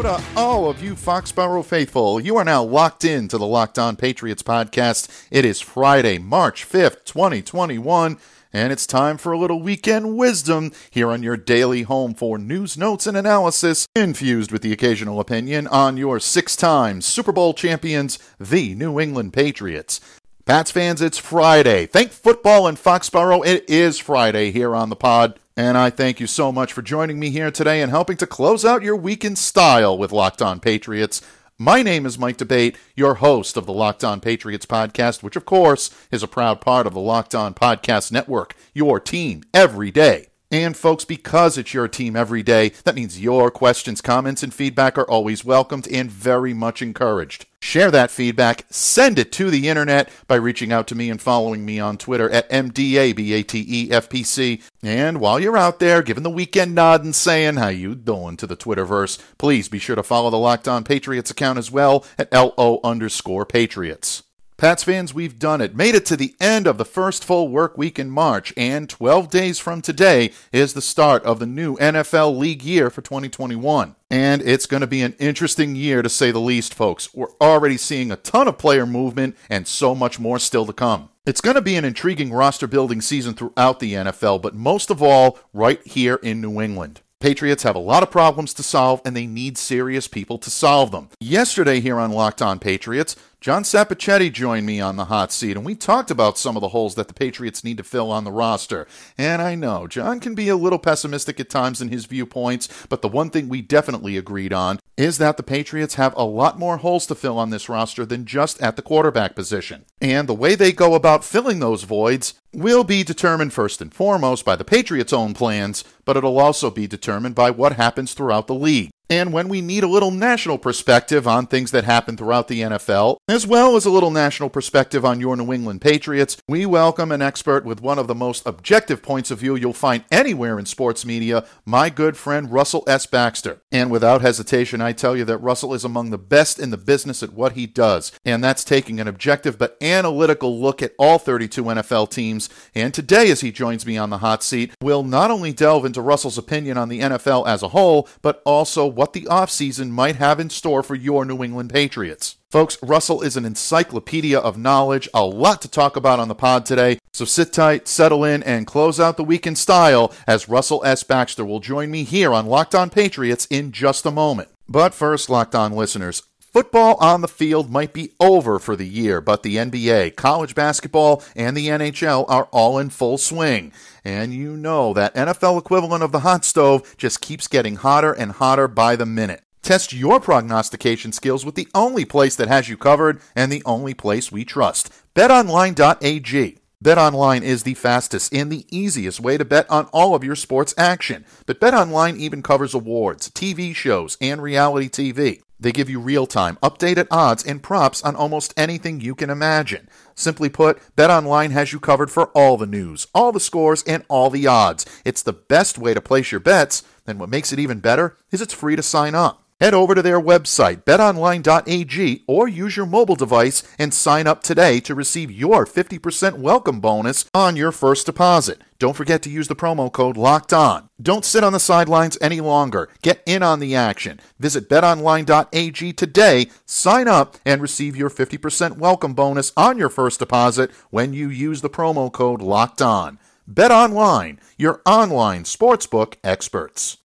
To all of you Foxborough faithful. You are now locked in to the Locked On Patriots podcast. It is Friday, March 5th, 2021, and it's time for a little weekend wisdom here on your daily home for news, notes, and analysis, infused with the occasional opinion on your six time Super Bowl champions, the New England Patriots. Pats fans, it's Friday. Thank football and Foxborough. It is Friday here on the pod. And I thank you so much for joining me here today and helping to close out your week in style with Locked On Patriots. My name is Mike D'Abate, your host of the Locked On Patriots podcast, which of course is a proud part of the Locked On Podcast Network, your team every day. And folks, because it's your team every day, that means your questions, comments, and feedback are always welcomed and very much encouraged. Share that feedback, send it to the internet by reaching out to me and following me on Twitter at MDABATEFPC. And while you're out there giving the weekend nod and saying how you doing to the Twitterverse, please be sure to follow the Locked On Patriots account as well at LO underscore Patriots. Pats fans, we've done it. Made it to the end of the first full work week in March, and 12 days from today is the start of the new NFL league year for 2021. And it's going to be an interesting year to say the least, folks. We're already seeing a ton of player movement and so much more still to come. It's going to be an intriguing roster building season throughout the NFL, but most of all, right here in New England. Patriots have a lot of problems to solve, and they need serious people to solve them. Yesterday, here on Locked On Patriots, John Sapichetti joined me on the hot seat, and we talked about some of the holes that the Patriots need to fill on the roster. And I know, John can be a little pessimistic at times in his viewpoints, but the one thing we definitely agreed on is that the Patriots have a lot more holes to fill on this roster than just at the quarterback position. And the way they go about filling those voids will be determined first and foremost by the Patriots' own plans, but it'll also be determined by what happens throughout the league and when we need a little national perspective on things that happen throughout the NFL, as well as a little national perspective on your New England Patriots, we welcome an expert with one of the most objective points of view you'll find anywhere in sports media, my good friend Russell S. Baxter. And without hesitation, I tell you that Russell is among the best in the business at what he does, and that's taking an objective but analytical look at all 32 NFL teams. And today, as he joins me on the hot seat, we'll not only delve into Russell's opinion on the NFL as a whole, but also what the offseason might have in store for your New England Patriots. Folks, Russell is an encyclopedia of knowledge, a lot to talk about on the pod today. So sit tight, settle in, and close out the week in style as Russell S. Baxter will join me here on Locked On Patriots in just a moment. But first, Locked On listeners, Football on the field might be over for the year, but the NBA, college basketball, and the NHL are all in full swing. And you know that NFL equivalent of the hot stove just keeps getting hotter and hotter by the minute. Test your prognostication skills with the only place that has you covered and the only place we trust betonline.ag. BetOnline is the fastest and the easiest way to bet on all of your sports action. But BetOnline even covers awards, TV shows, and reality TV. They give you real time, updated odds and props on almost anything you can imagine. Simply put, BetOnline has you covered for all the news, all the scores, and all the odds. It's the best way to place your bets, and what makes it even better is it's free to sign up. Head over to their website, betonline.ag, or use your mobile device and sign up today to receive your 50% welcome bonus on your first deposit. Don't forget to use the promo code LOCKED ON. Don't sit on the sidelines any longer. Get in on the action. Visit betonline.ag today, sign up, and receive your 50% welcome bonus on your first deposit when you use the promo code LOCKED ON. Bet Online, your online sportsbook experts.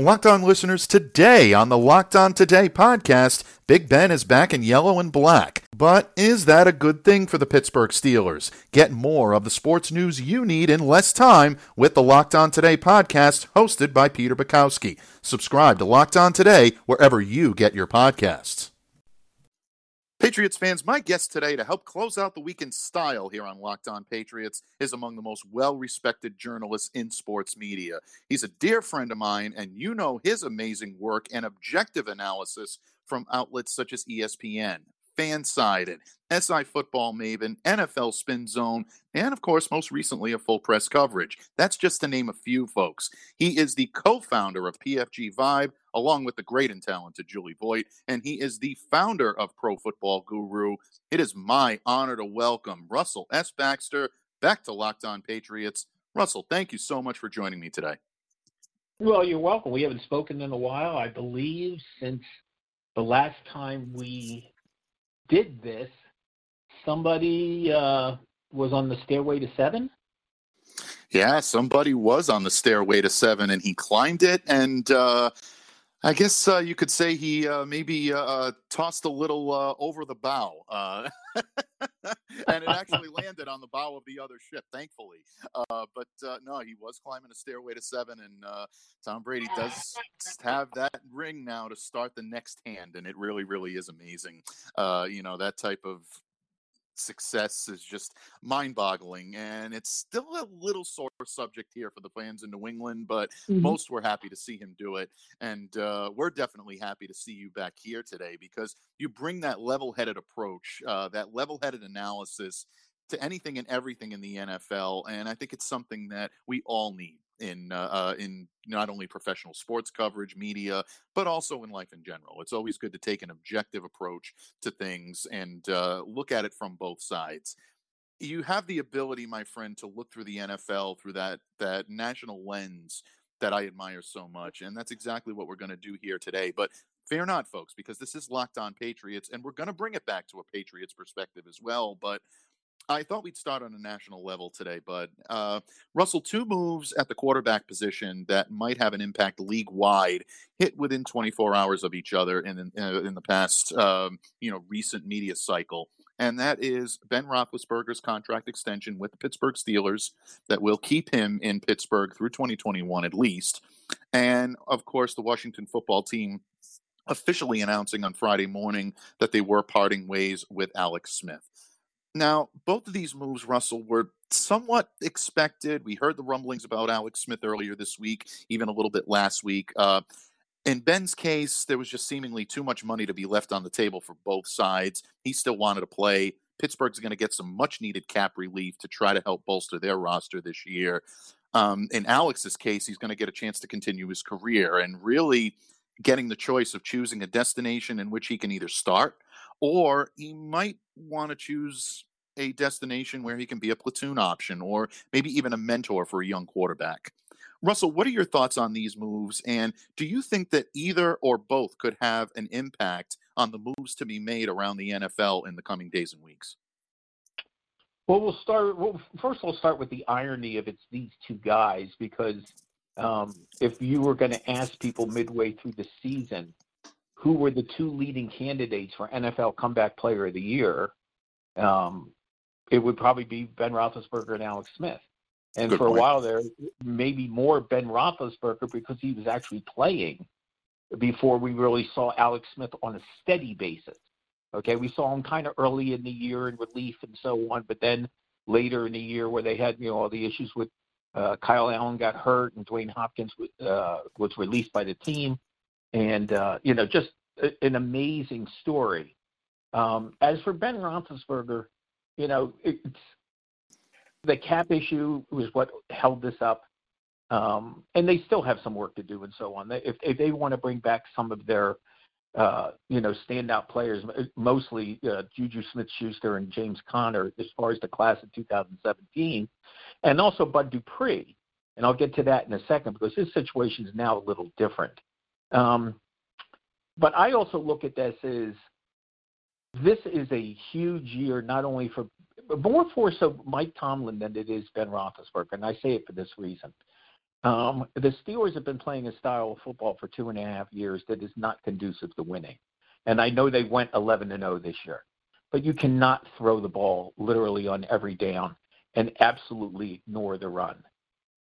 Locked On listeners, today on the Locked On Today podcast, Big Ben is back in yellow and black. But is that a good thing for the Pittsburgh Steelers? Get more of the sports news you need in less time with the Locked On Today podcast hosted by Peter Bukowski. Subscribe to Locked On Today wherever you get your podcasts. Patriots fans, my guest today to help close out the week in style here on Locked On Patriots is among the most well respected journalists in sports media. He's a dear friend of mine, and you know his amazing work and objective analysis from outlets such as ESPN, Fansided, SI Football Maven, NFL Spin Zone, and of course, most recently, a full press coverage. That's just to name a few, folks. He is the co founder of PFG Vibe, along with the great and talented Julie Voigt, and he is the founder of Pro Football Guru. It is my honor to welcome Russell S. Baxter back to Locked On Patriots. Russell, thank you so much for joining me today. Well, you're welcome. We haven't spoken in a while, I believe, since the last time we did this. Somebody uh, was on the stairway to seven. Yeah, somebody was on the stairway to seven, and he climbed it, and uh, I guess uh, you could say he uh, maybe uh, uh tossed a little uh, over the bow, uh, and it actually landed on the bow of the other ship, thankfully. but no, he was climbing a stairway to seven, and Tom Brady does have that ring now to start the next hand, and it really, really is amazing. you know that type of success is just mind boggling. And it's still a little sore subject here for the fans in New England, but mm-hmm. most were happy to see him do it. And uh, we're definitely happy to see you back here today because you bring that level headed approach, uh, that level headed analysis to anything and everything in the NFL. And I think it's something that we all need in uh, uh, in not only professional sports coverage, media, but also in life in general. It's always good to take an objective approach to things and uh, look at it from both sides. You have the ability, my friend, to look through the NFL through that that national lens that I admire so much, and that's exactly what we're going to do here today. But fear not, folks, because this is Locked On Patriots, and we're going to bring it back to a Patriots perspective as well. But I thought we'd start on a national level today, but uh, Russell, two moves at the quarterback position that might have an impact league wide hit within 24 hours of each other in in, uh, in the past, um, you know, recent media cycle, and that is Ben Roethlisberger's contract extension with the Pittsburgh Steelers that will keep him in Pittsburgh through 2021 at least, and of course the Washington Football Team officially announcing on Friday morning that they were parting ways with Alex Smith. Now, both of these moves, Russell, were somewhat expected. We heard the rumblings about Alex Smith earlier this week, even a little bit last week. Uh, in Ben's case, there was just seemingly too much money to be left on the table for both sides. He still wanted to play. Pittsburgh's going to get some much needed cap relief to try to help bolster their roster this year. Um, in Alex's case, he's going to get a chance to continue his career and really getting the choice of choosing a destination in which he can either start or he might want to choose a destination where he can be a platoon option or maybe even a mentor for a young quarterback. Russell, what are your thoughts on these moves? And do you think that either or both could have an impact on the moves to be made around the NFL in the coming days and weeks? Well, we'll start. Well, first, we'll start with the irony of it's these two guys because um, if you were going to ask people midway through the season who were the two leading candidates for NFL Comeback Player of the Year, um, it would probably be Ben Roethlisberger and Alex Smith. And Good for point. a while there, maybe more Ben Roethlisberger because he was actually playing before we really saw Alex Smith on a steady basis. Okay, we saw him kind of early in the year in relief and so on, but then later in the year where they had you know all the issues with uh, Kyle Allen got hurt and Dwayne Hopkins uh, was released by the team and uh, you know, just a, an amazing story. Um, as for Ben Roethlisberger, you know, it's the cap issue was what held this up, um, and they still have some work to do and so on. If, if they want to bring back some of their uh, you know, standout players, mostly uh, Juju Smith-Schuster and James Conner, as far as the class of 2017, and also Bud Dupree. And I'll get to that in a second because his situation is now a little different. Um, but I also look at this as this is a huge year, not only for more for so Mike Tomlin than it is Ben Roethlisberger, and I say it for this reason. Um, the Steelers have been playing a style of football for two and a half years that is not conducive to winning, and I know they went 11 and 0 this year, but you cannot throw the ball literally on every down and absolutely ignore the run.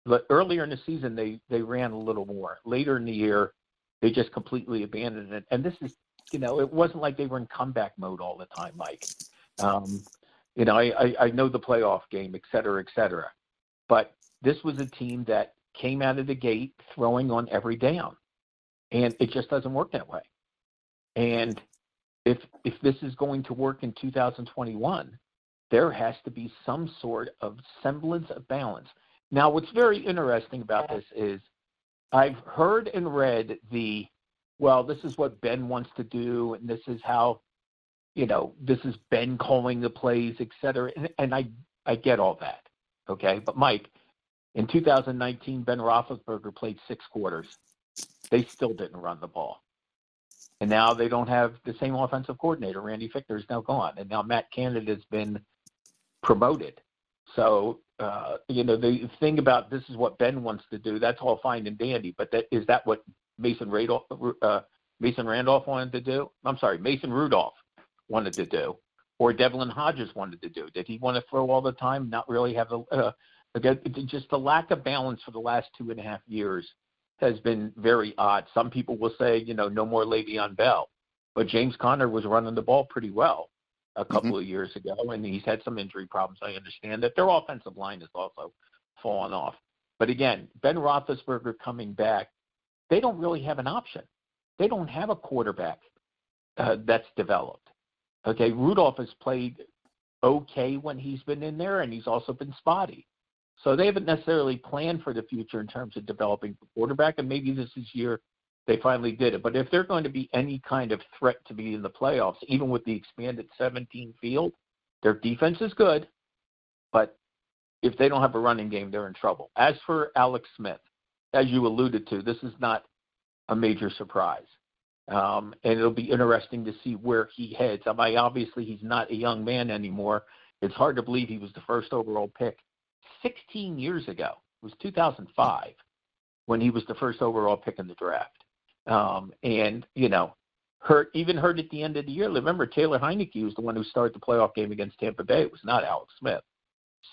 But earlier in the season, they they ran a little more. Later in the year, they just completely abandoned it. And this is, you know, it wasn't like they were in comeback mode all the time, Mike. Um, you know, I, I, I know the playoff game, et cetera, et cetera. But this was a team that came out of the gate throwing on every down. And it just doesn't work that way. And if if this is going to work in 2021, there has to be some sort of semblance of balance. Now, what's very interesting about this is I've heard and read the well, this is what Ben wants to do, and this is how, you know, this is Ben calling the plays, et cetera. And, and I I get all that, okay. But Mike, in 2019, Ben Roethlisberger played six quarters. They still didn't run the ball. And now they don't have the same offensive coordinator. Randy Fichtner is now gone. And now Matt Canada has been promoted. So, uh, you know, the thing about this is what Ben wants to do. That's all fine and dandy. But that, is that what Mason Randolph, uh, Mason Randolph wanted to do? I'm sorry, Mason Rudolph wanted to do, or Devlin Hodges wanted to do. Did he want to throw all the time, not really have a, uh, just the lack of balance for the last two and a half years has been very odd. Some people will say, you know, no more Le'Veon Bell, but James Conner was running the ball pretty well a couple mm-hmm. of years ago, and he's had some injury problems. I understand that their offensive line has also fallen off. But again, Ben Roethlisberger coming back, they don't really have an option. They don't have a quarterback uh, that's developed. Okay, Rudolph has played okay when he's been in there, and he's also been spotty. So they haven't necessarily planned for the future in terms of developing the quarterback, and maybe this is year they finally did it. But if they're going to be any kind of threat to be in the playoffs, even with the expanded 17 field, their defense is good, but if they don't have a running game, they're in trouble. As for Alex Smith, as you alluded to, this is not a major surprise. Um, and it'll be interesting to see where he heads. I mean, obviously, he's not a young man anymore. It's hard to believe he was the first overall pick 16 years ago. It was 2005 when he was the first overall pick in the draft. Um, and, you know, hurt even hurt at the end of the year. Remember, Taylor Heinicke was the one who started the playoff game against Tampa Bay. It was not Alex Smith.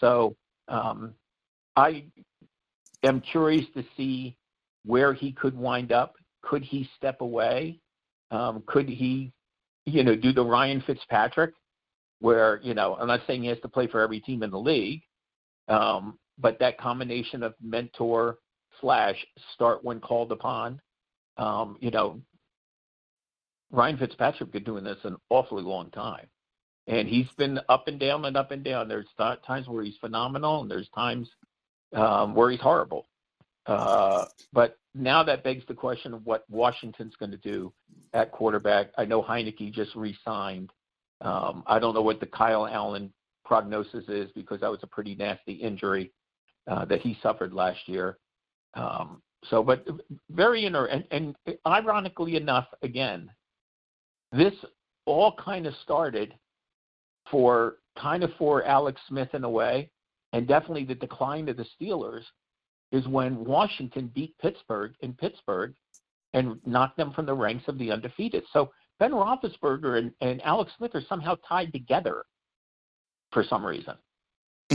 So um, I am curious to see where he could wind up. Could he step away? Um, could he, you know, do the Ryan Fitzpatrick, where you know, I'm not saying he has to play for every team in the league, um, but that combination of mentor slash start when called upon, um, you know, Ryan Fitzpatrick been doing this an awfully long time, and he's been up and down and up and down. There's times where he's phenomenal, and there's times um, where he's horrible. Uh, but now that begs the question of what Washington's going to do at quarterback. I know Heinicke just re-signed. Um, I don't know what the Kyle Allen prognosis is because that was a pretty nasty injury uh, that he suffered last year. Um, so, but very inter and, and ironically enough, again, this all kind of started for kind of for Alex Smith in a way, and definitely the decline of the Steelers is when Washington beat Pittsburgh in Pittsburgh and knocked them from the ranks of the undefeated. So Ben Roethlisberger and, and Alex Smith are somehow tied together for some reason.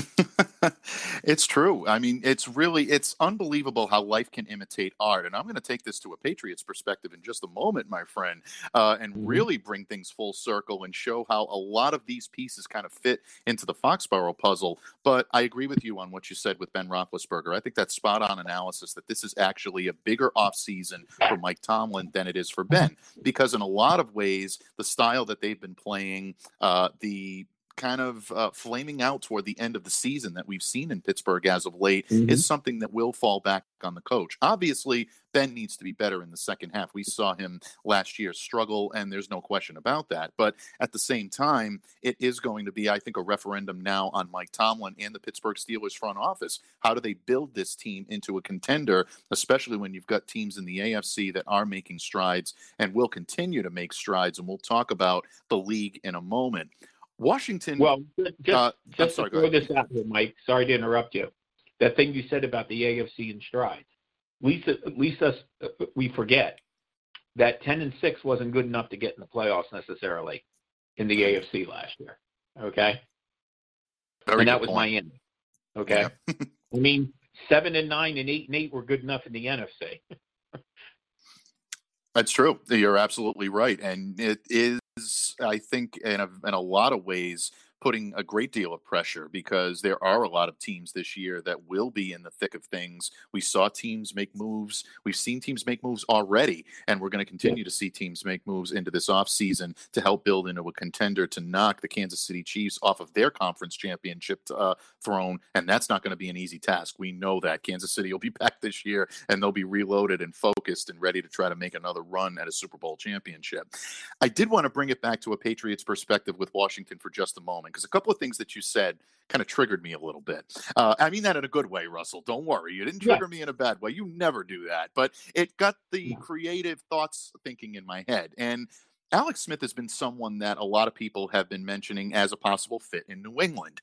it's true. I mean, it's really it's unbelievable how life can imitate art. And I'm going to take this to a Patriots perspective in just a moment, my friend, uh, and mm-hmm. really bring things full circle and show how a lot of these pieces kind of fit into the Foxborough puzzle. But I agree with you on what you said with Ben Roethlisberger. I think that's spot on analysis that this is actually a bigger offseason for Mike Tomlin than it is for Ben, because in a lot of ways, the style that they've been playing, uh, the kind of uh, flaming out toward the end of the season that we've seen in Pittsburgh as of late mm-hmm. is something that will fall back on the coach. Obviously, Ben needs to be better in the second half. We saw him last year struggle, and there's no question about that. But at the same time, it is going to be, I think, a referendum now on Mike Tomlin and the Pittsburgh Steelers front office. How do they build this team into a contender, especially when you've got teams in the AFC that are making strides and will continue to make strides? And we'll talk about the league in a moment. Washington. Well, just, uh, just sorry, to throw this out here, Mike. Sorry to interrupt you. That thing you said about the AFC and strides. Lisa, Lisa, we forget that ten and six wasn't good enough to get in the playoffs necessarily in the AFC last year. Okay, Very and that was point. Miami. Okay, yeah. I mean seven and nine and eight and eight were good enough in the NFC. That's true. You're absolutely right, and it is I think, in a, in a lot of ways, putting a great deal of pressure because there are a lot of teams this year that will be in the thick of things. We saw teams make moves. We've seen teams make moves already, and we're going to continue to see teams make moves into this offseason to help build into a contender to knock the Kansas City Chiefs off of their conference championship uh, throne. And that's not going to be an easy task. We know that Kansas City will be back this year and they'll be reloaded and focused and ready to try to make another run at a Super Bowl championship. I did want to bring it back to a Patriots perspective with Washington for just a moment because a couple of things that you said kind of triggered me a little bit. Uh, I mean that in a good way, Russell. Don't worry. You didn't trigger yeah. me in a bad way. You never do that. But it got the creative thoughts thinking in my head. And Alex Smith has been someone that a lot of people have been mentioning as a possible fit in New England.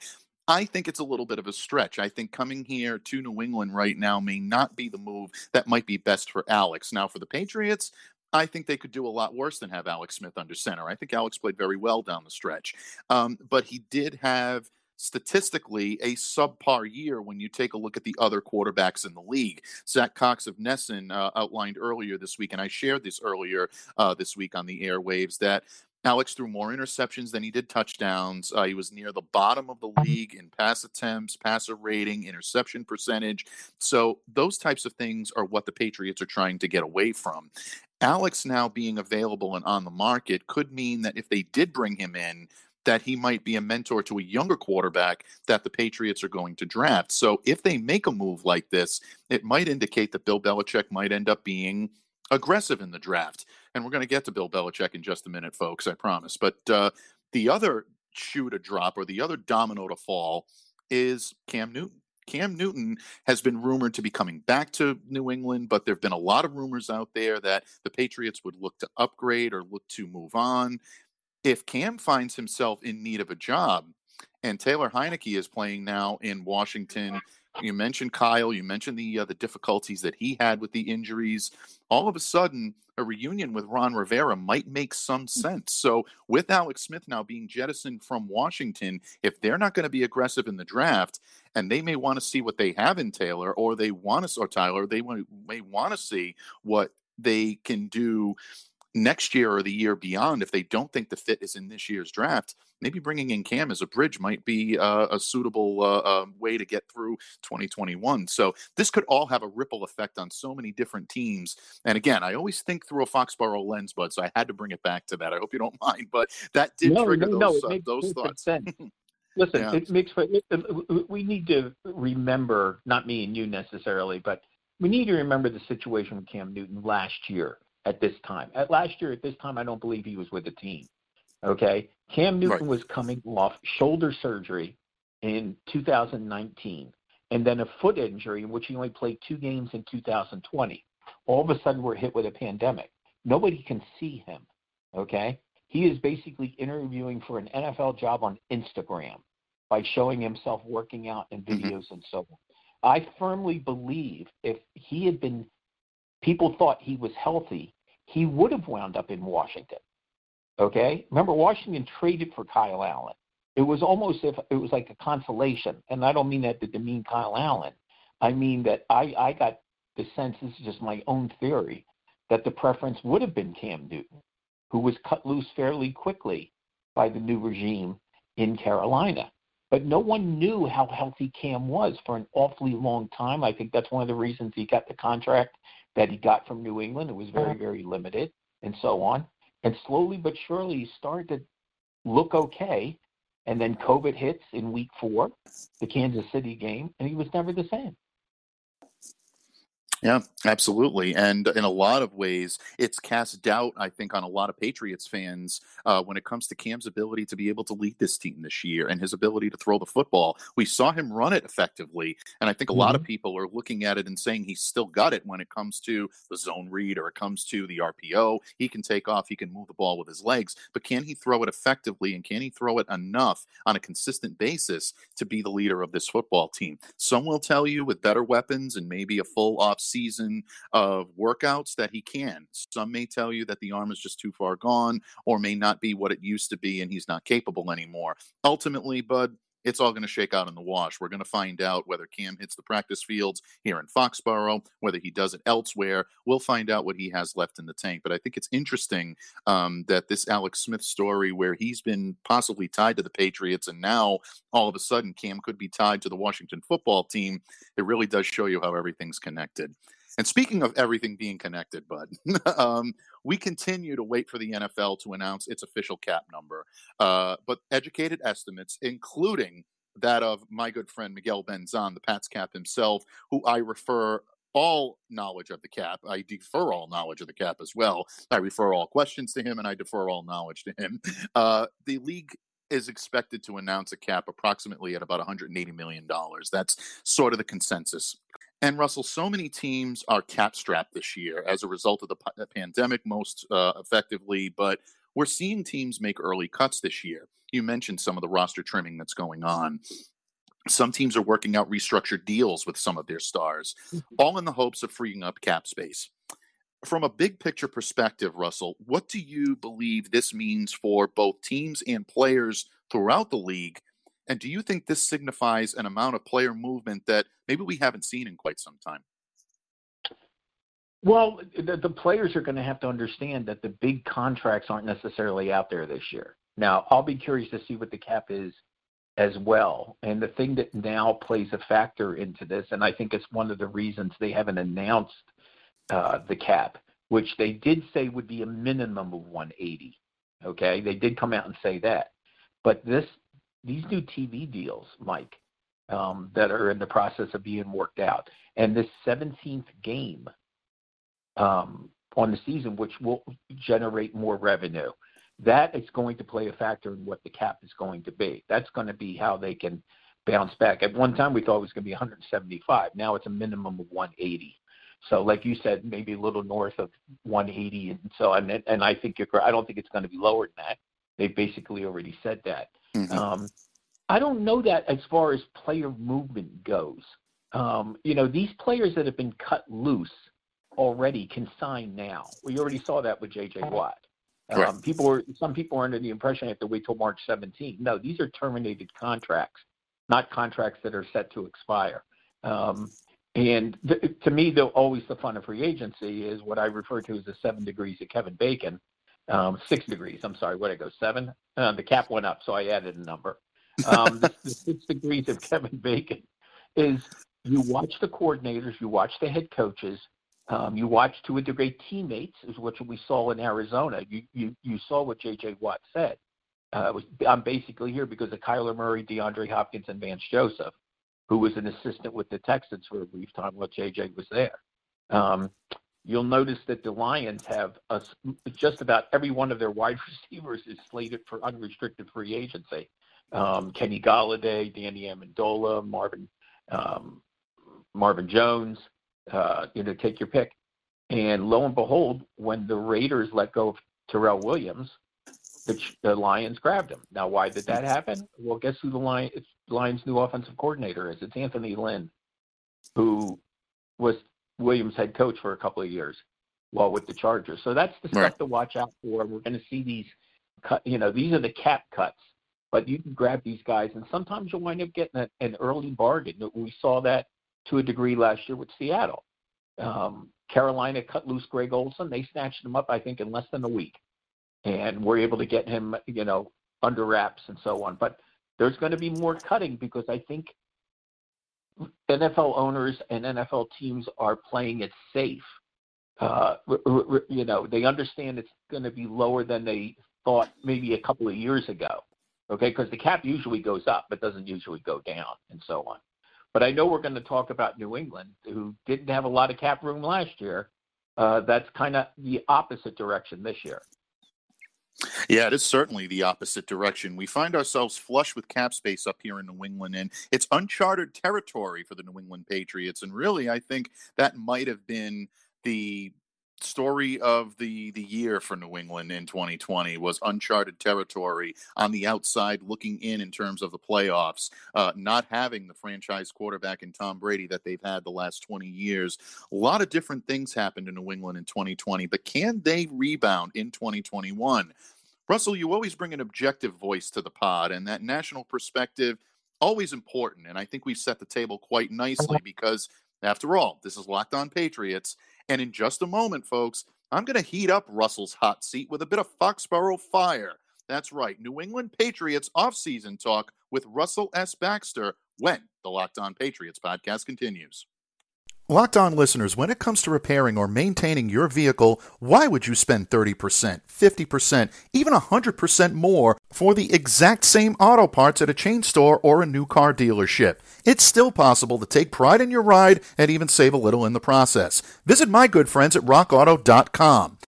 I think it's a little bit of a stretch. I think coming here to New England right now may not be the move that might be best for Alex. Now, for the Patriots, I think they could do a lot worse than have Alex Smith under center. I think Alex played very well down the stretch. Um, but he did have statistically a subpar year when you take a look at the other quarterbacks in the league. Zach Cox of NESN uh, outlined earlier this week, and I shared this earlier uh, this week on the airwaves, that Alex threw more interceptions than he did touchdowns. Uh, he was near the bottom of the league in pass attempts, passer rating, interception percentage. So, those types of things are what the Patriots are trying to get away from. Alex now being available and on the market could mean that if they did bring him in, that he might be a mentor to a younger quarterback that the Patriots are going to draft. So if they make a move like this, it might indicate that Bill Belichick might end up being aggressive in the draft. And we're going to get to Bill Belichick in just a minute, folks, I promise. But uh, the other shoe to drop or the other domino to fall is Cam Newton. Cam Newton has been rumored to be coming back to New England, but there have been a lot of rumors out there that the Patriots would look to upgrade or look to move on if Cam finds himself in need of a job, and Taylor Heinicke is playing now in Washington. You mentioned Kyle. You mentioned the uh, the difficulties that he had with the injuries. All of a sudden, a reunion with Ron Rivera might make some sense. So, with Alex Smith now being jettisoned from Washington, if they're not going to be aggressive in the draft, and they may want to see what they have in Taylor, or they want to, or Tyler, they may want to see what they can do next year or the year beyond, if they don't think the fit is in this year's draft, maybe bringing in Cam as a bridge might be uh, a suitable uh, uh, way to get through 2021. So this could all have a ripple effect on so many different teams. And again, I always think through a Foxborough lens, bud. So I had to bring it back to that. I hope you don't mind, but that did no, trigger no, those, no, uh, those thoughts. Listen, yeah. it makes we need to remember, not me and you necessarily, but we need to remember the situation with Cam Newton last year at this time. At last year, at this time, I don't believe he was with the team. Okay, Cam Newton right. was coming off shoulder surgery in 2019, and then a foot injury in which he only played two games in 2020. All of a sudden, we're hit with a pandemic. Nobody can see him. Okay, he is basically interviewing for an NFL job on Instagram by showing himself working out in mm-hmm. videos mm-hmm. and so on. I firmly believe if he had been, people thought he was healthy, he would have wound up in Washington. Okay? Remember, Washington traded for Kyle Allen. It was almost if it was like a consolation. And I don't mean that to demean Kyle Allen. I mean that I, I got the sense, this is just my own theory, that the preference would have been Cam Newton, who was cut loose fairly quickly by the new regime in Carolina. But no one knew how healthy Cam was for an awfully long time. I think that's one of the reasons he got the contract that he got from New England. It was very, uh-huh. very limited and so on. And slowly but surely he started to look okay. And then COVID hits in week four, the Kansas City game, and he was never the same. Yeah, absolutely. And in a lot of ways, it's cast doubt, I think, on a lot of Patriots fans uh, when it comes to Cam's ability to be able to lead this team this year and his ability to throw the football. We saw him run it effectively. And I think a mm-hmm. lot of mm-hmm. people are looking at it and saying he's still got it when it comes to the zone read or it comes to the RPO. He can take off, he can move the ball with his legs, but can he throw it effectively and can he throw it enough on a consistent basis to be the leader of this football team? Some will tell you with better weapons and maybe a full off season of workouts that he can. Some may tell you that the arm is just too far gone or may not be what it used to be and he's not capable anymore. Ultimately, Bud, it's all going to shake out in the wash. We're going to find out whether Cam hits the practice fields here in Foxborough, whether he does it elsewhere. We'll find out what he has left in the tank. But I think it's interesting um, that this Alex Smith story, where he's been possibly tied to the Patriots, and now all of a sudden Cam could be tied to the Washington football team, it really does show you how everything's connected. And speaking of everything being connected, Bud, um, we continue to wait for the NFL to announce its official cap number. Uh, but educated estimates, including that of my good friend Miguel Benzan, the Pats cap himself, who I refer all knowledge of the cap. I defer all knowledge of the cap as well. I refer all questions to him and I defer all knowledge to him. Uh, the league is expected to announce a cap approximately at about $180 million. That's sort of the consensus. And Russell, so many teams are cap strapped this year as a result of the p- pandemic, most uh, effectively, but we're seeing teams make early cuts this year. You mentioned some of the roster trimming that's going on. Some teams are working out restructured deals with some of their stars, mm-hmm. all in the hopes of freeing up cap space. From a big picture perspective, Russell, what do you believe this means for both teams and players throughout the league and do you think this signifies an amount of player movement that maybe we haven't seen in quite some time? Well, the, the players are going to have to understand that the big contracts aren't necessarily out there this year. Now, I'll be curious to see what the cap is as well. And the thing that now plays a factor into this, and I think it's one of the reasons they haven't announced uh, the cap, which they did say would be a minimum of 180. Okay, they did come out and say that. But this these new TV deals, Mike, um, that are in the process of being worked out, and this 17th game um, on the season, which will generate more revenue, that is going to play a factor in what the cap is going to be. That's going to be how they can bounce back. At one time, we thought it was going to be 175. Now it's a minimum of 180. So, like you said, maybe a little north of 180, and so and and I think you're. I don't think it's going to be lower than that. They basically already said that. Mm-hmm. Um, I don't know that as far as player movement goes. Um, you know, these players that have been cut loose already can sign now. We already saw that with J.J. Watt. Um, people were some people are under the impression they have to wait till March 17th. No, these are terminated contracts, not contracts that are set to expire. Um, and th- to me, though, always the fun of free agency is what I refer to as the seven degrees of Kevin Bacon um, six degrees. I'm sorry, what did I go? Seven. Uh, the cap went up, so I added a number. Um, the, the six degrees of Kevin Bacon is you watch the coordinators, you watch the head coaches, um, you watch to a degree teammates, is what we saw in Arizona. You you you saw what J.J. Watt said. Uh, was, I'm basically here because of Kyler Murray, DeAndre Hopkins, and Vance Joseph, who was an assistant with the Texans for a brief time while J.J. was there. Um, you'll notice that the Lions have a, just about every one of their wide receivers is slated for unrestricted free agency. Um, Kenny Golladay, Danny Amendola, Marvin um, Marvin Jones, uh, you know, take your pick. And lo and behold, when the Raiders let go of Tyrell Williams, the, the Lions grabbed him. Now, why did that happen? Well, guess who the Lions, Lions' new offensive coordinator is? It's Anthony Lynn, who was Williams head coach for a couple of years while with the Chargers. So that's the stuff to watch out for. We're going to see these cut. You know, these are the cap cuts, but you can grab these guys, and sometimes you'll wind up getting a, an early bargain. We saw that to a degree last year with Seattle. Um, Carolina cut loose Greg Olsen. They snatched him up, I think, in less than a week, and were able to get him, you know, under wraps and so on. But there's going to be more cutting because I think NFL owners and NFL teams are playing it safe. Uh, you know, they understand it's going to be lower than they thought maybe a couple of years ago. Okay, because the cap usually goes up, but doesn't usually go down, and so on. But I know we're going to talk about New England, who didn't have a lot of cap room last year. Uh, that's kind of the opposite direction this year. Yeah, it is certainly the opposite direction. We find ourselves flush with cap space up here in New England, and it's uncharted territory for the New England Patriots. And really, I think that might have been the story of the the year for New England in 2020 was uncharted territory on the outside looking in in terms of the playoffs uh, not having the franchise quarterback in Tom Brady that they've had the last 20 years a lot of different things happened in New England in 2020 but can they rebound in 2021 Russell you always bring an objective voice to the pod and that national perspective always important. And I think we've set the table quite nicely because, after all, this is Locked On Patriots. And in just a moment, folks, I'm going to heat up Russell's hot seat with a bit of Foxborough fire. That's right, New England Patriots offseason talk with Russell S. Baxter when the Locked On Patriots podcast continues. Locked On listeners, when it comes to repairing or maintaining your vehicle, why would you spend 30%, 50%, even 100% more for the exact same auto parts at a chain store or a new car dealership? It's still possible to take pride in your ride and even save a little in the process. Visit my good friends at rockauto.com.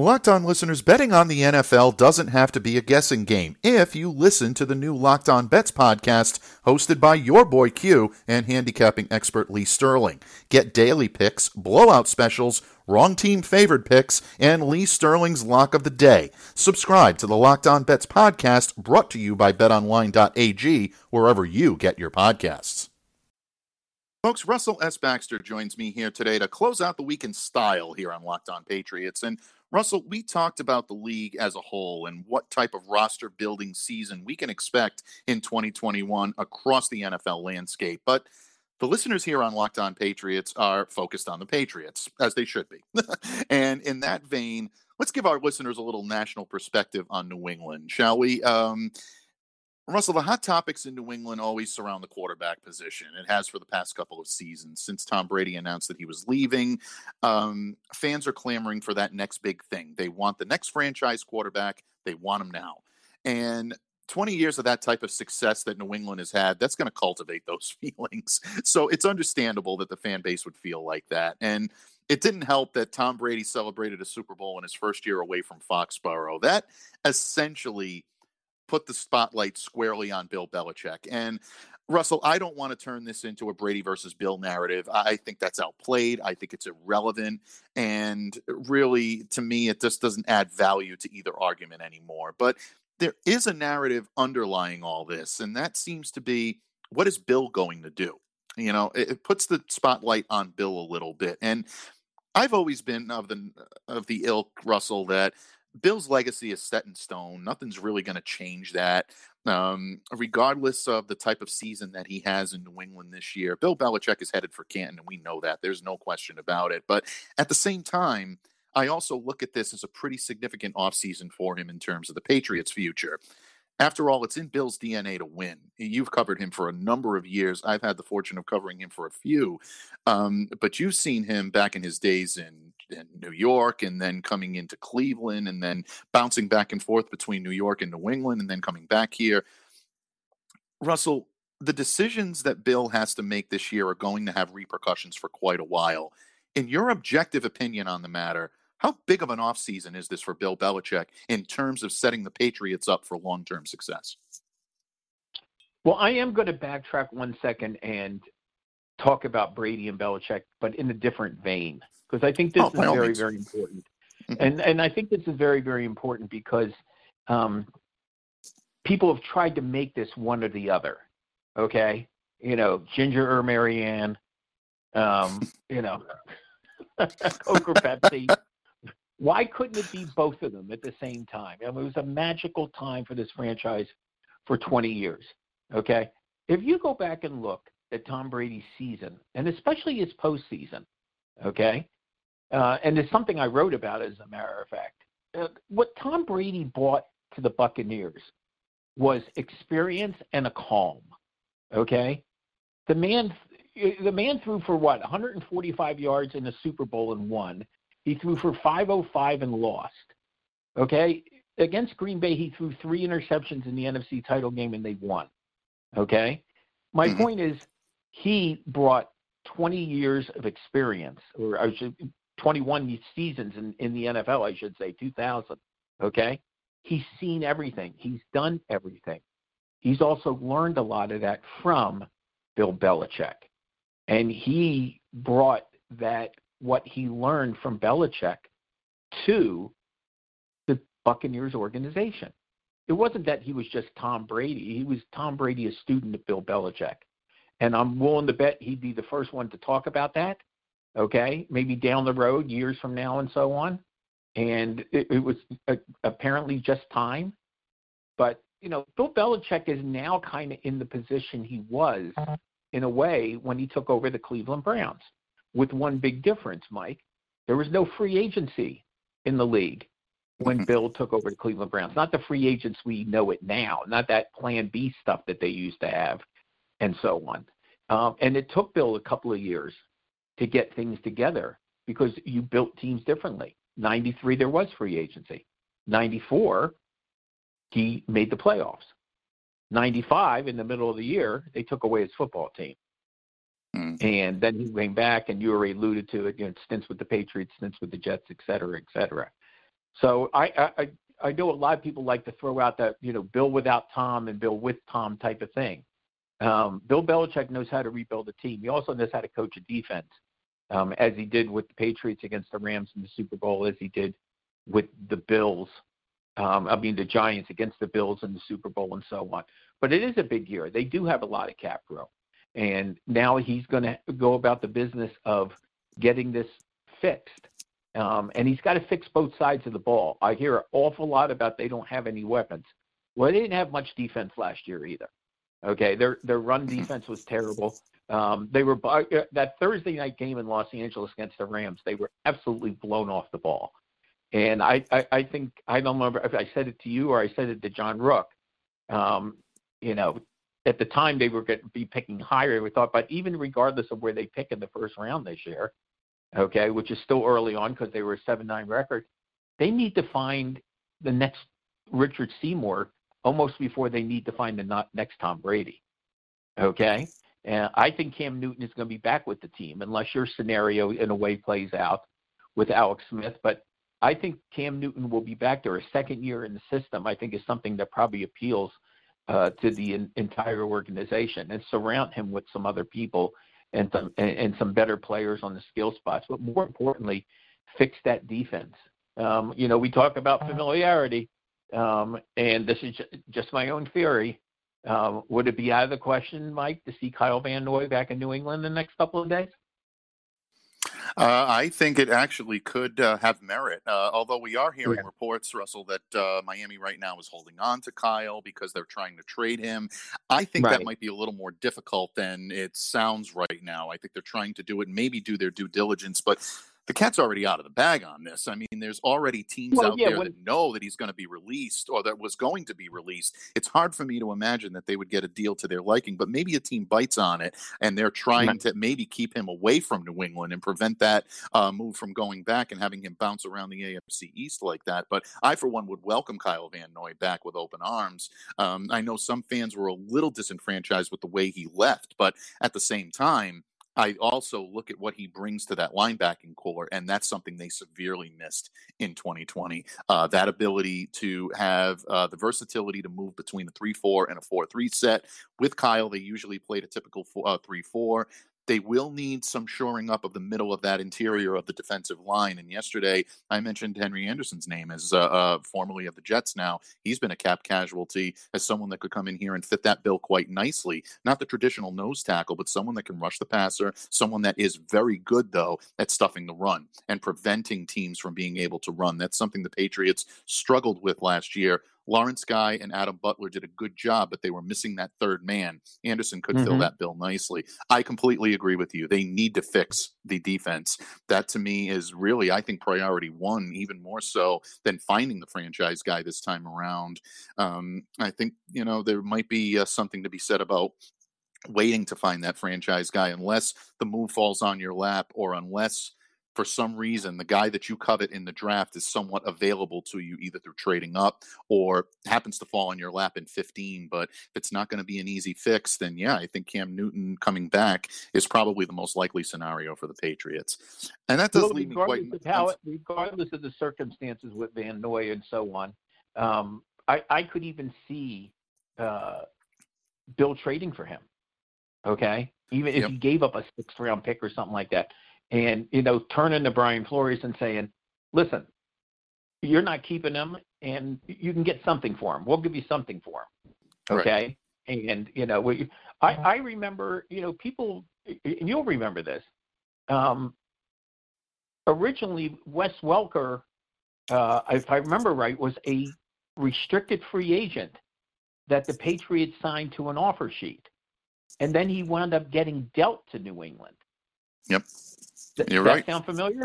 Locked On listeners, betting on the NFL doesn't have to be a guessing game if you listen to the new Locked On Bets podcast hosted by your boy Q and handicapping expert Lee Sterling. Get daily picks, blowout specials, wrong team favored picks, and Lee Sterling's lock of the day. Subscribe to the Locked On Bets podcast brought to you by betonline.ag wherever you get your podcasts. Folks, Russell S. Baxter joins me here today to close out the week in style here on Locked On Patriots. And Russell, we talked about the league as a whole and what type of roster building season we can expect in 2021 across the NFL landscape. But the listeners here on Locked On Patriots are focused on the Patriots, as they should be. and in that vein, let's give our listeners a little national perspective on New England, shall we? Um, Russell, the hot topics in New England always surround the quarterback position. It has for the past couple of seasons since Tom Brady announced that he was leaving. Um, fans are clamoring for that next big thing. They want the next franchise quarterback. They want him now. And 20 years of that type of success that New England has had, that's going to cultivate those feelings. So it's understandable that the fan base would feel like that. And it didn't help that Tom Brady celebrated a Super Bowl in his first year away from Foxborough. That essentially put the spotlight squarely on Bill Belichick. And Russell, I don't want to turn this into a Brady versus Bill narrative. I think that's outplayed. I think it's irrelevant. And really, to me, it just doesn't add value to either argument anymore. But there is a narrative underlying all this, and that seems to be what is Bill going to do? You know, it, puts the spotlight on Bill a little bit. And I've always been of the of the ilk, Russell, that Bill's legacy is set in stone. Nothing's really going to change that. Um, regardless of the type of season that he has in New England this year, Bill Belichick is headed for Canton, and we know that. There's no question about it. But at the same time, I also look at this as a pretty significant offseason for him in terms of the Patriots' future. After all, it's in Bill's DNA to win. You've covered him for a number of years. I've had the fortune of covering him for a few. Um, but you've seen him back in his days in in New York and then coming into Cleveland and then bouncing back and forth between New York and New England and then coming back here. Russell, the decisions that Bill has to make this year are going to have repercussions for quite a while. In your objective opinion on the matter, how big of an offseason is this for Bill Belichick in terms of setting the Patriots up for long term success? Well, I am going to backtrack one second and talk about Brady and Belichick, but in a different vein because I think this oh, is very, means. very important. Mm-hmm. and and I think this is very, very important because um, people have tried to make this one or the other. Okay, you know, Ginger or Mary Ann, um, you know, Coke or Pepsi. Why couldn't it be both of them at the same time? I mean, it was a magical time for this franchise for 20 years. Okay, if you go back and look at Tom Brady's season, and especially his postseason, okay, uh, and it's something I wrote about, as a matter of fact. uh, what Tom Brady brought to the Buccaneers was experience and a calm. Okay, the man the man threw for what 145 yards in the Super Bowl and won. He threw for 505 and lost. Okay, against Green Bay, he threw three interceptions in the NFC title game and they won. Okay, my mm-hmm. point is he brought 20 years of experience, or I should 21 seasons in, in the NFL, I should say, 2000. Okay, he's seen everything. He's done everything. He's also learned a lot of that from Bill Belichick, and he brought that what he learned from Belichick to the Buccaneers organization. It wasn't that he was just Tom Brady. He was Tom Brady, a student of Bill Belichick. And I'm willing to bet he'd be the first one to talk about that, okay? Maybe down the road, years from now, and so on. And it, it was a, apparently just time. But, you know, Bill Belichick is now kind of in the position he was in a way when he took over the Cleveland Browns, with one big difference, Mike. There was no free agency in the league when mm-hmm. Bill took over the Cleveland Browns. Not the free agents we know it now, not that Plan B stuff that they used to have and so on. Um, and it took Bill a couple of years to get things together because you built teams differently. 93, there was free agency. 94, he made the playoffs. 95, in the middle of the year, they took away his football team. Mm. And then he came back, and you already alluded to it, you know, stints with the Patriots, stints with the Jets, et cetera, et cetera. So I, I, I know a lot of people like to throw out that, you know, Bill without Tom and Bill with Tom type of thing. Um, Bill Belichick knows how to rebuild a team. He also knows how to coach a defense, um, as he did with the Patriots against the Rams in the Super Bowl, as he did with the Bills. Um, I mean, the Giants against the Bills in the Super Bowl and so on. But it is a big year. They do have a lot of cap room. And now he's going to go about the business of getting this fixed. Um, and he's got to fix both sides of the ball. I hear an awful lot about they don't have any weapons. Well, they didn't have much defense last year either. Okay, their their run mm-hmm. defense was terrible. Um, they were uh, that Thursday night game in Los Angeles against the Rams. They were absolutely blown off the ball, and I I, I think I don't remember if I said it to you or I said it to John Rook. Um, you know, at the time they were going to be picking higher. We thought, but even regardless of where they pick in the first round this year, okay, which is still early on because they were a seven nine record, they need to find the next Richard Seymour almost before they need to find the next Tom Brady. Okay? And I think Cam Newton is going to be back with the team unless your scenario in a way plays out with Alex Smith. But I think Cam Newton will be back there. A second year in the system, I think, is something that probably appeals uh, to the in, entire organization and surround him with some other people and some and, and some better players on the skill spots. But more importantly, fix that defense. Um, you know, we talk about familiarity um, and this is just my own theory. Um, would it be out of the question, Mike, to see Kyle Van Noy back in New England in the next couple of days? Uh, I think it actually could uh, have merit. Uh, although we are hearing yeah. reports, Russell, that uh, Miami right now is holding on to Kyle because they're trying to trade him. I think right. that might be a little more difficult than it sounds right now. I think they're trying to do it, maybe do their due diligence, but the cat's already out of the bag on this. I mean, there's already teams well, out yeah, there when, that know that he's going to be released or that was going to be released. It's hard for me to imagine that they would get a deal to their liking, but maybe a team bites on it and they're trying to maybe keep him away from New England and prevent that uh, move from going back and having him bounce around the AFC East like that. But I, for one, would welcome Kyle Van Noy back with open arms. Um, I know some fans were a little disenfranchised with the way he left, but at the same time, I also look at what he brings to that linebacking corps, and that's something they severely missed in 2020. Uh, that ability to have uh, the versatility to move between a 3 4 and a 4 3 set. With Kyle, they usually played a typical 3 uh, 4. They will need some shoring up of the middle of that interior of the defensive line. And yesterday, I mentioned Henry Anderson's name as uh, uh, formerly of the Jets. Now he's been a cap casualty as someone that could come in here and fit that bill quite nicely. Not the traditional nose tackle, but someone that can rush the passer. Someone that is very good though at stuffing the run and preventing teams from being able to run. That's something the Patriots struggled with last year Lawrence Guy and Adam Butler did a good job, but they were missing that third man. Anderson could mm-hmm. fill that bill nicely. I completely agree with you. They need to fix the defense. That to me is really, I think, priority one, even more so than finding the franchise guy this time around. Um, I think, you know, there might be uh, something to be said about waiting to find that franchise guy unless the move falls on your lap or unless for some reason the guy that you covet in the draft is somewhat available to you either through trading up or happens to fall in your lap in 15 but if it's not going to be an easy fix then yeah i think cam newton coming back is probably the most likely scenario for the patriots. And that does well, leave me quite of how, regardless of the circumstances with van noy and so on um, I, I could even see uh, bill trading for him okay? Even if yep. he gave up a sixth round pick or something like that and you know turning to Brian Flores and saying, "Listen, you're not keeping him, and you can get something for him. We'll give you something for him." Okay, right. and you know, we, I I remember, you know, people, and you'll remember this. Um, originally, Wes Welker, uh, if I remember right, was a restricted free agent that the Patriots signed to an offer sheet, and then he wound up getting dealt to New England. Yep. You're that right. sound familiar?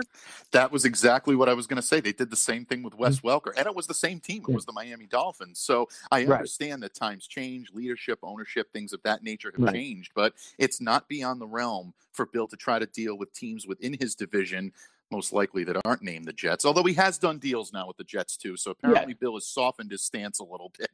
That was exactly what I was going to say. They did the same thing with Wes mm-hmm. Welker, and it was the same team. It was the Miami Dolphins. So I understand right. that times change, leadership, ownership, things of that nature have right. changed, but it's not beyond the realm for Bill to try to deal with teams within his division most likely that aren't named the Jets. Although he has done deals now with the Jets too, so apparently yeah. Bill has softened his stance a little bit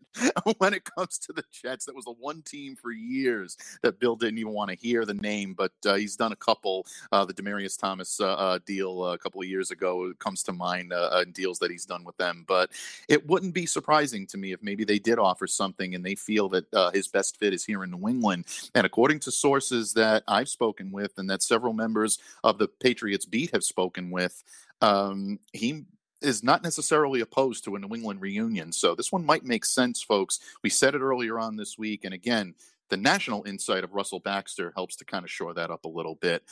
when it comes to the Jets. That was the one team for years that Bill didn't even want to hear the name, but uh, he's done a couple. Uh, the Demaryius Thomas uh, uh deal uh, a couple of years ago comes to mind, uh, deals that he's done with them. But it wouldn't be surprising to me if maybe they did offer something and they feel that his best fit is here in New England. And according to sources that I've spoken with, and that several members of the Patriots beat have spoken with, um, he is not necessarily opposed to a New England reunion. So this one might make sense, folks. We said it earlier on this week. And again, the national insight of Russell Baxter helps to kind of shore that up a little bit.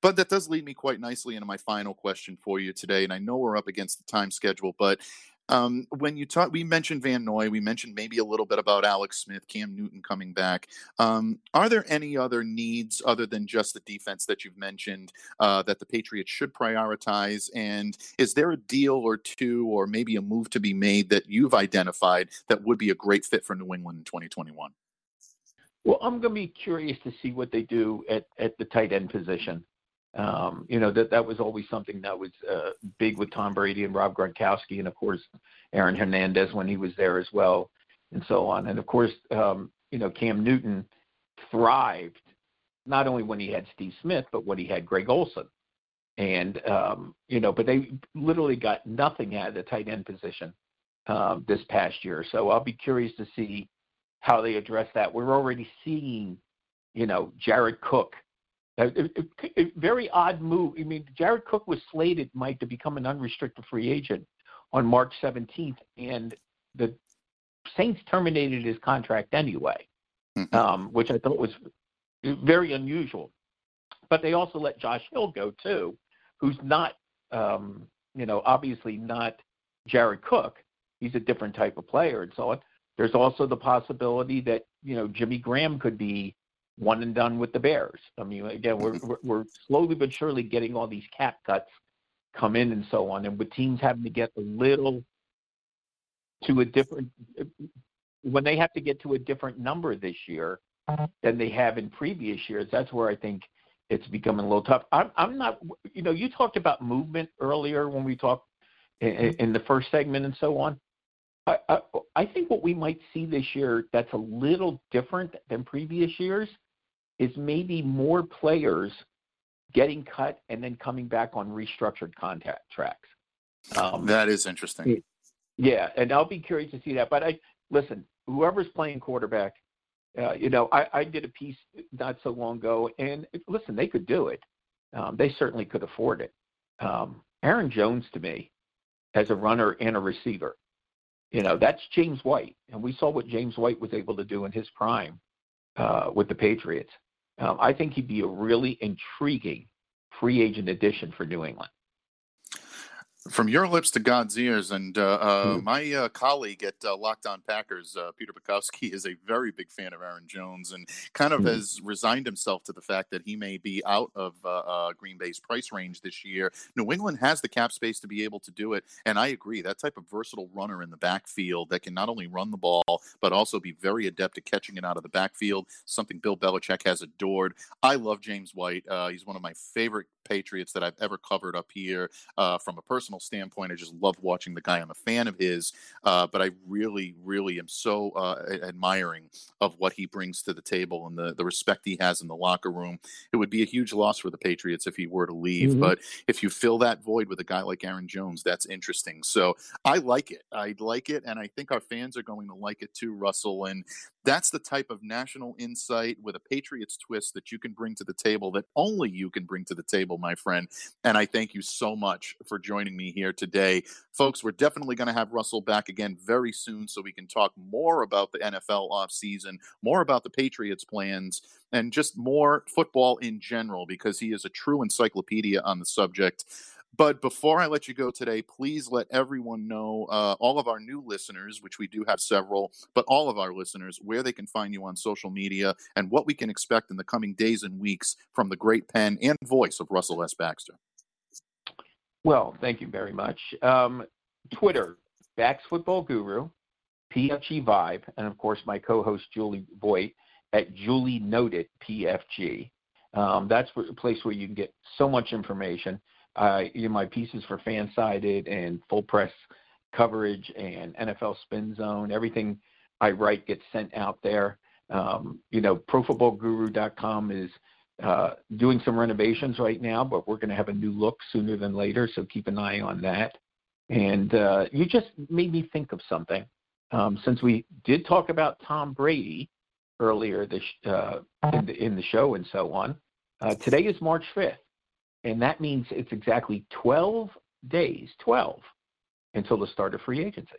But that does lead me quite nicely into my final question for you today. And I know we're up against the time schedule, but um, when you talk, we mentioned Van Noy, we mentioned maybe a little bit about Alex Smith, Cam Newton coming back. Um, are there any other needs other than just the defense that you've mentioned uh, that the Patriots should prioritize? And is there a deal or two, or maybe a move to be made that you've identified that would be a great fit for New England in 2021? Well, I'm going to be curious to see what they do at, at the tight end position. Um, you know that that was always something that was uh, big with Tom Brady and Rob Gronkowski, and of course Aaron Hernandez when he was there as well, and so on. And of course, um, you know Cam Newton thrived not only when he had Steve Smith, but when he had Greg Olsen, And um, you know, but they literally got nothing out of the tight end position um, this past year. So I'll be curious to see how they address that. We're already seeing, you know, Jared Cook a, a, a, very odd move. I mean, Jared Cook was slated, Mike, to become an unrestricted free agent on March 17th, and the Saints terminated his contract anyway, mm-hmm. um, which I thought was very unusual. But they also let Josh Hill go too, who's not, um, you know, obviously not Jared Cook. He's a different type of player and so on. There's also the possibility that you know Jimmy Graham could be one and done with the Bears. I mean, again, we're we're slowly but surely getting all these cap cuts come in and so on, and with teams having to get a little to a different when they have to get to a different number this year than they have in previous years. That's where I think it's becoming a little tough. I'm I'm not. You know, you talked about movement earlier when we talked in, in the first segment and so on. I, I, I think what we might see this year that's a little different than previous years is maybe more players getting cut and then coming back on restructured contract tracks. Um, that is interesting. Yeah, and I'll be curious to see that. But I listen, whoever's playing quarterback, uh, you know, I, I did a piece not so long ago, and listen, they could do it. Um, they certainly could afford it. Um, Aaron Jones to me, as a runner and a receiver, you know, that's James White, and we saw what James White was able to do in his prime uh, with the Patriots. Um, I think he'd be a really intriguing free agent addition for New England. From your lips to God's ears, and uh, uh, mm-hmm. my uh, colleague at uh, Locked On Packers, uh, Peter Bukowski, is a very big fan of Aaron Jones, and kind of mm-hmm. has resigned himself to the fact that he may be out of uh, Green Bay's price range this year. New England has the cap space to be able to do it, and I agree. That type of versatile runner in the backfield that can not only run the ball but also be very adept at catching it out of the backfield, something Bill Belichick has adored. I love James White. he's one of my favorite Patriots that I've ever covered up here. from a personal standpoint, I just love watching the guy. I'm a fan of his, uh, but I really, really am so uh, admiring of what he brings to the table and the, the respect he has in the locker room. It would be a huge loss for the Patriots if he were to leave, mm-hmm. but if you fill that void with a guy like Aaron Jones, that's interesting. So I like it. I like it, and I think our fans are going to like it too, Russell. And that's the type of national insight with a Patriots twist that you can bring to the table that only you can bring to the table, my friend. And I thank you so much for joining me here today. Folks, we're definitely going to have Russell back again very soon so we can talk more about the NFL offseason, more about the Patriots' plans, and just more football in general because he is a true encyclopedia on the subject. But before I let you go today, please let everyone know, uh, all of our new listeners, which we do have several, but all of our listeners, where they can find you on social media and what we can expect in the coming days and weeks from the great pen and voice of Russell S. Baxter. Well, thank you very much. Um, Twitter, Bax Football Guru, PFG Vibe, and of course my co-host Julie Voigt at Julie Noted PFG. Um, that's a place where you can get so much information. Uh, you know, my pieces for Fansided and full press coverage and NFL Spin Zone, everything I write gets sent out there. Um, you know, ProFootballGuru.com is uh, doing some renovations right now, but we're going to have a new look sooner than later, so keep an eye on that. And uh, you just made me think of something. Um, since we did talk about Tom Brady earlier this, uh, in, the, in the show and so on, uh, today is March 5th and that means it's exactly 12 days, 12, until the start of free agency.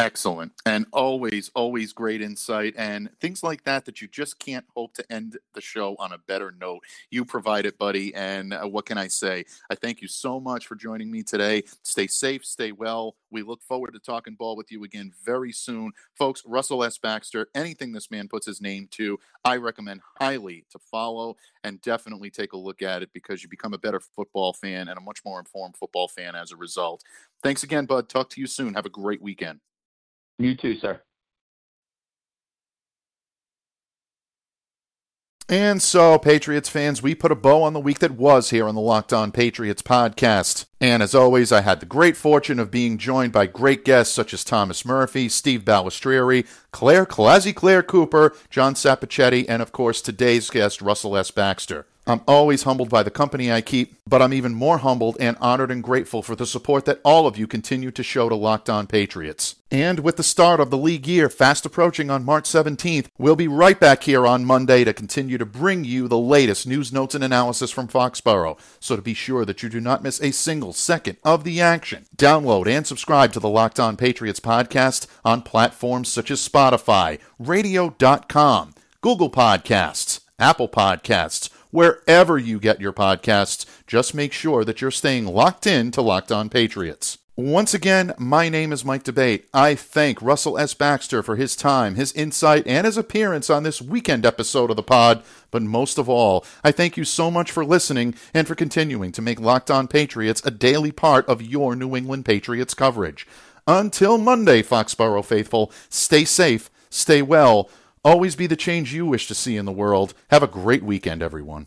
Excellent. And always, always great insight and things like that that you just can't hope to end the show on a better note. You provide it, buddy. And uh, what can I say? I thank you so much for joining me today. Stay safe, stay well. We look forward to talking ball with you again very soon. Folks, Russell S. Baxter, anything this man puts his name to, I recommend highly to follow and definitely take a look at it because you become a better football fan and a much more informed football fan as a result. Thanks again, bud. Talk to you soon. Have a great weekend. You too, sir. And so, Patriots fans, we put a bow on the week that was here on the Locked On Patriots podcast. And as always, I had the great fortune of being joined by great guests such as Thomas Murphy, Steve Balestrieri, Claire Clazy Claire Cooper, John Sapichetti, and of course today's guest, Russell S. Baxter. I'm always humbled by the company I keep, but I'm even more humbled and honored and grateful for the support that all of you continue to show to Locked On Patriots. And with the start of the league year fast approaching on March 17th, we'll be right back here on Monday to continue to bring you the latest news, notes, and analysis from Foxborough. So to be sure that you do not miss a single second of the action, download and subscribe to the Locked On Patriots podcast on platforms such as Spotify, Radio.com, Google Podcasts, Apple Podcasts, wherever you get your podcasts. Just make sure that you're staying locked in to Locked On Patriots. Once again, my name is Mike D'Abate. I thank Russell S. Baxter for his time, his insight, and his appearance on this weekend episode of the pod. But most of all, I thank you so much for listening and for continuing to make Locked On Patriots a daily part of your New England Patriots coverage. Until Monday, Foxborough faithful, stay safe, stay well, always be the change you wish to see in the world. Have a great weekend, everyone.